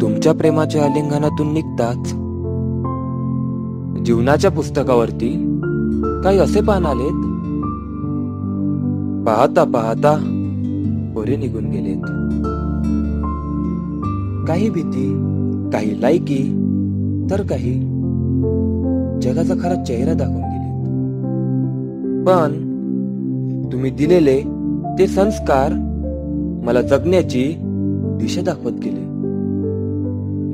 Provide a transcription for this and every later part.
तुमच्या प्रेमाच्या आलिंगनातून निघताच जीवनाच्या पुस्तकावरती काही असे पान आलेत. पाहता पाहता पोरे निघून गेलेत. काही भीती काही लायकी तर काही जगाचा खरा चेहरा दाखवून गेलेत. पण तुम्ही दिलेले ते संस्कार मला जगण्याची दिशा दाखवत गेले.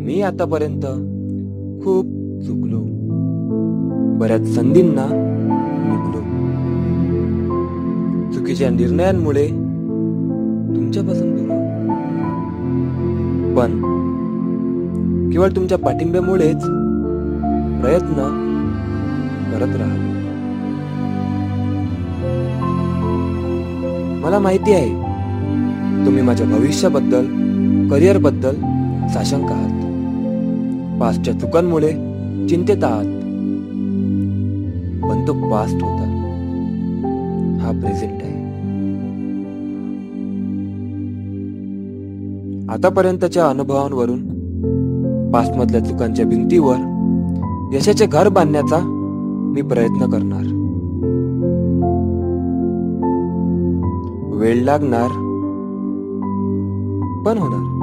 मी आतापर्यंत खूप चुकलो. बऱ्याच संधींना मुकलो. चुकीच्या निर्णयांमुळे तुमच्यापासून दूर पण केवळ तुमच्या पाठिंब्यामुळेच प्रयत्न करत राहा मला माहिती आहे तुम्ही माझ्या भविष्याबद्दल करिअरबद्दल साशंक आहात. पास्टच्या चुकांमुळे चिंतेत आहात. पण तो पास्ट होता. हा प्रेझेंट आहे. आतापर्यंतच्या अनुभवांवरून पास्टमधल्या चुकांच्या भिंतीवर यशाचे घर बांधण्याचा मी प्रयत्न करणार. वेळ लागणार पण होणार.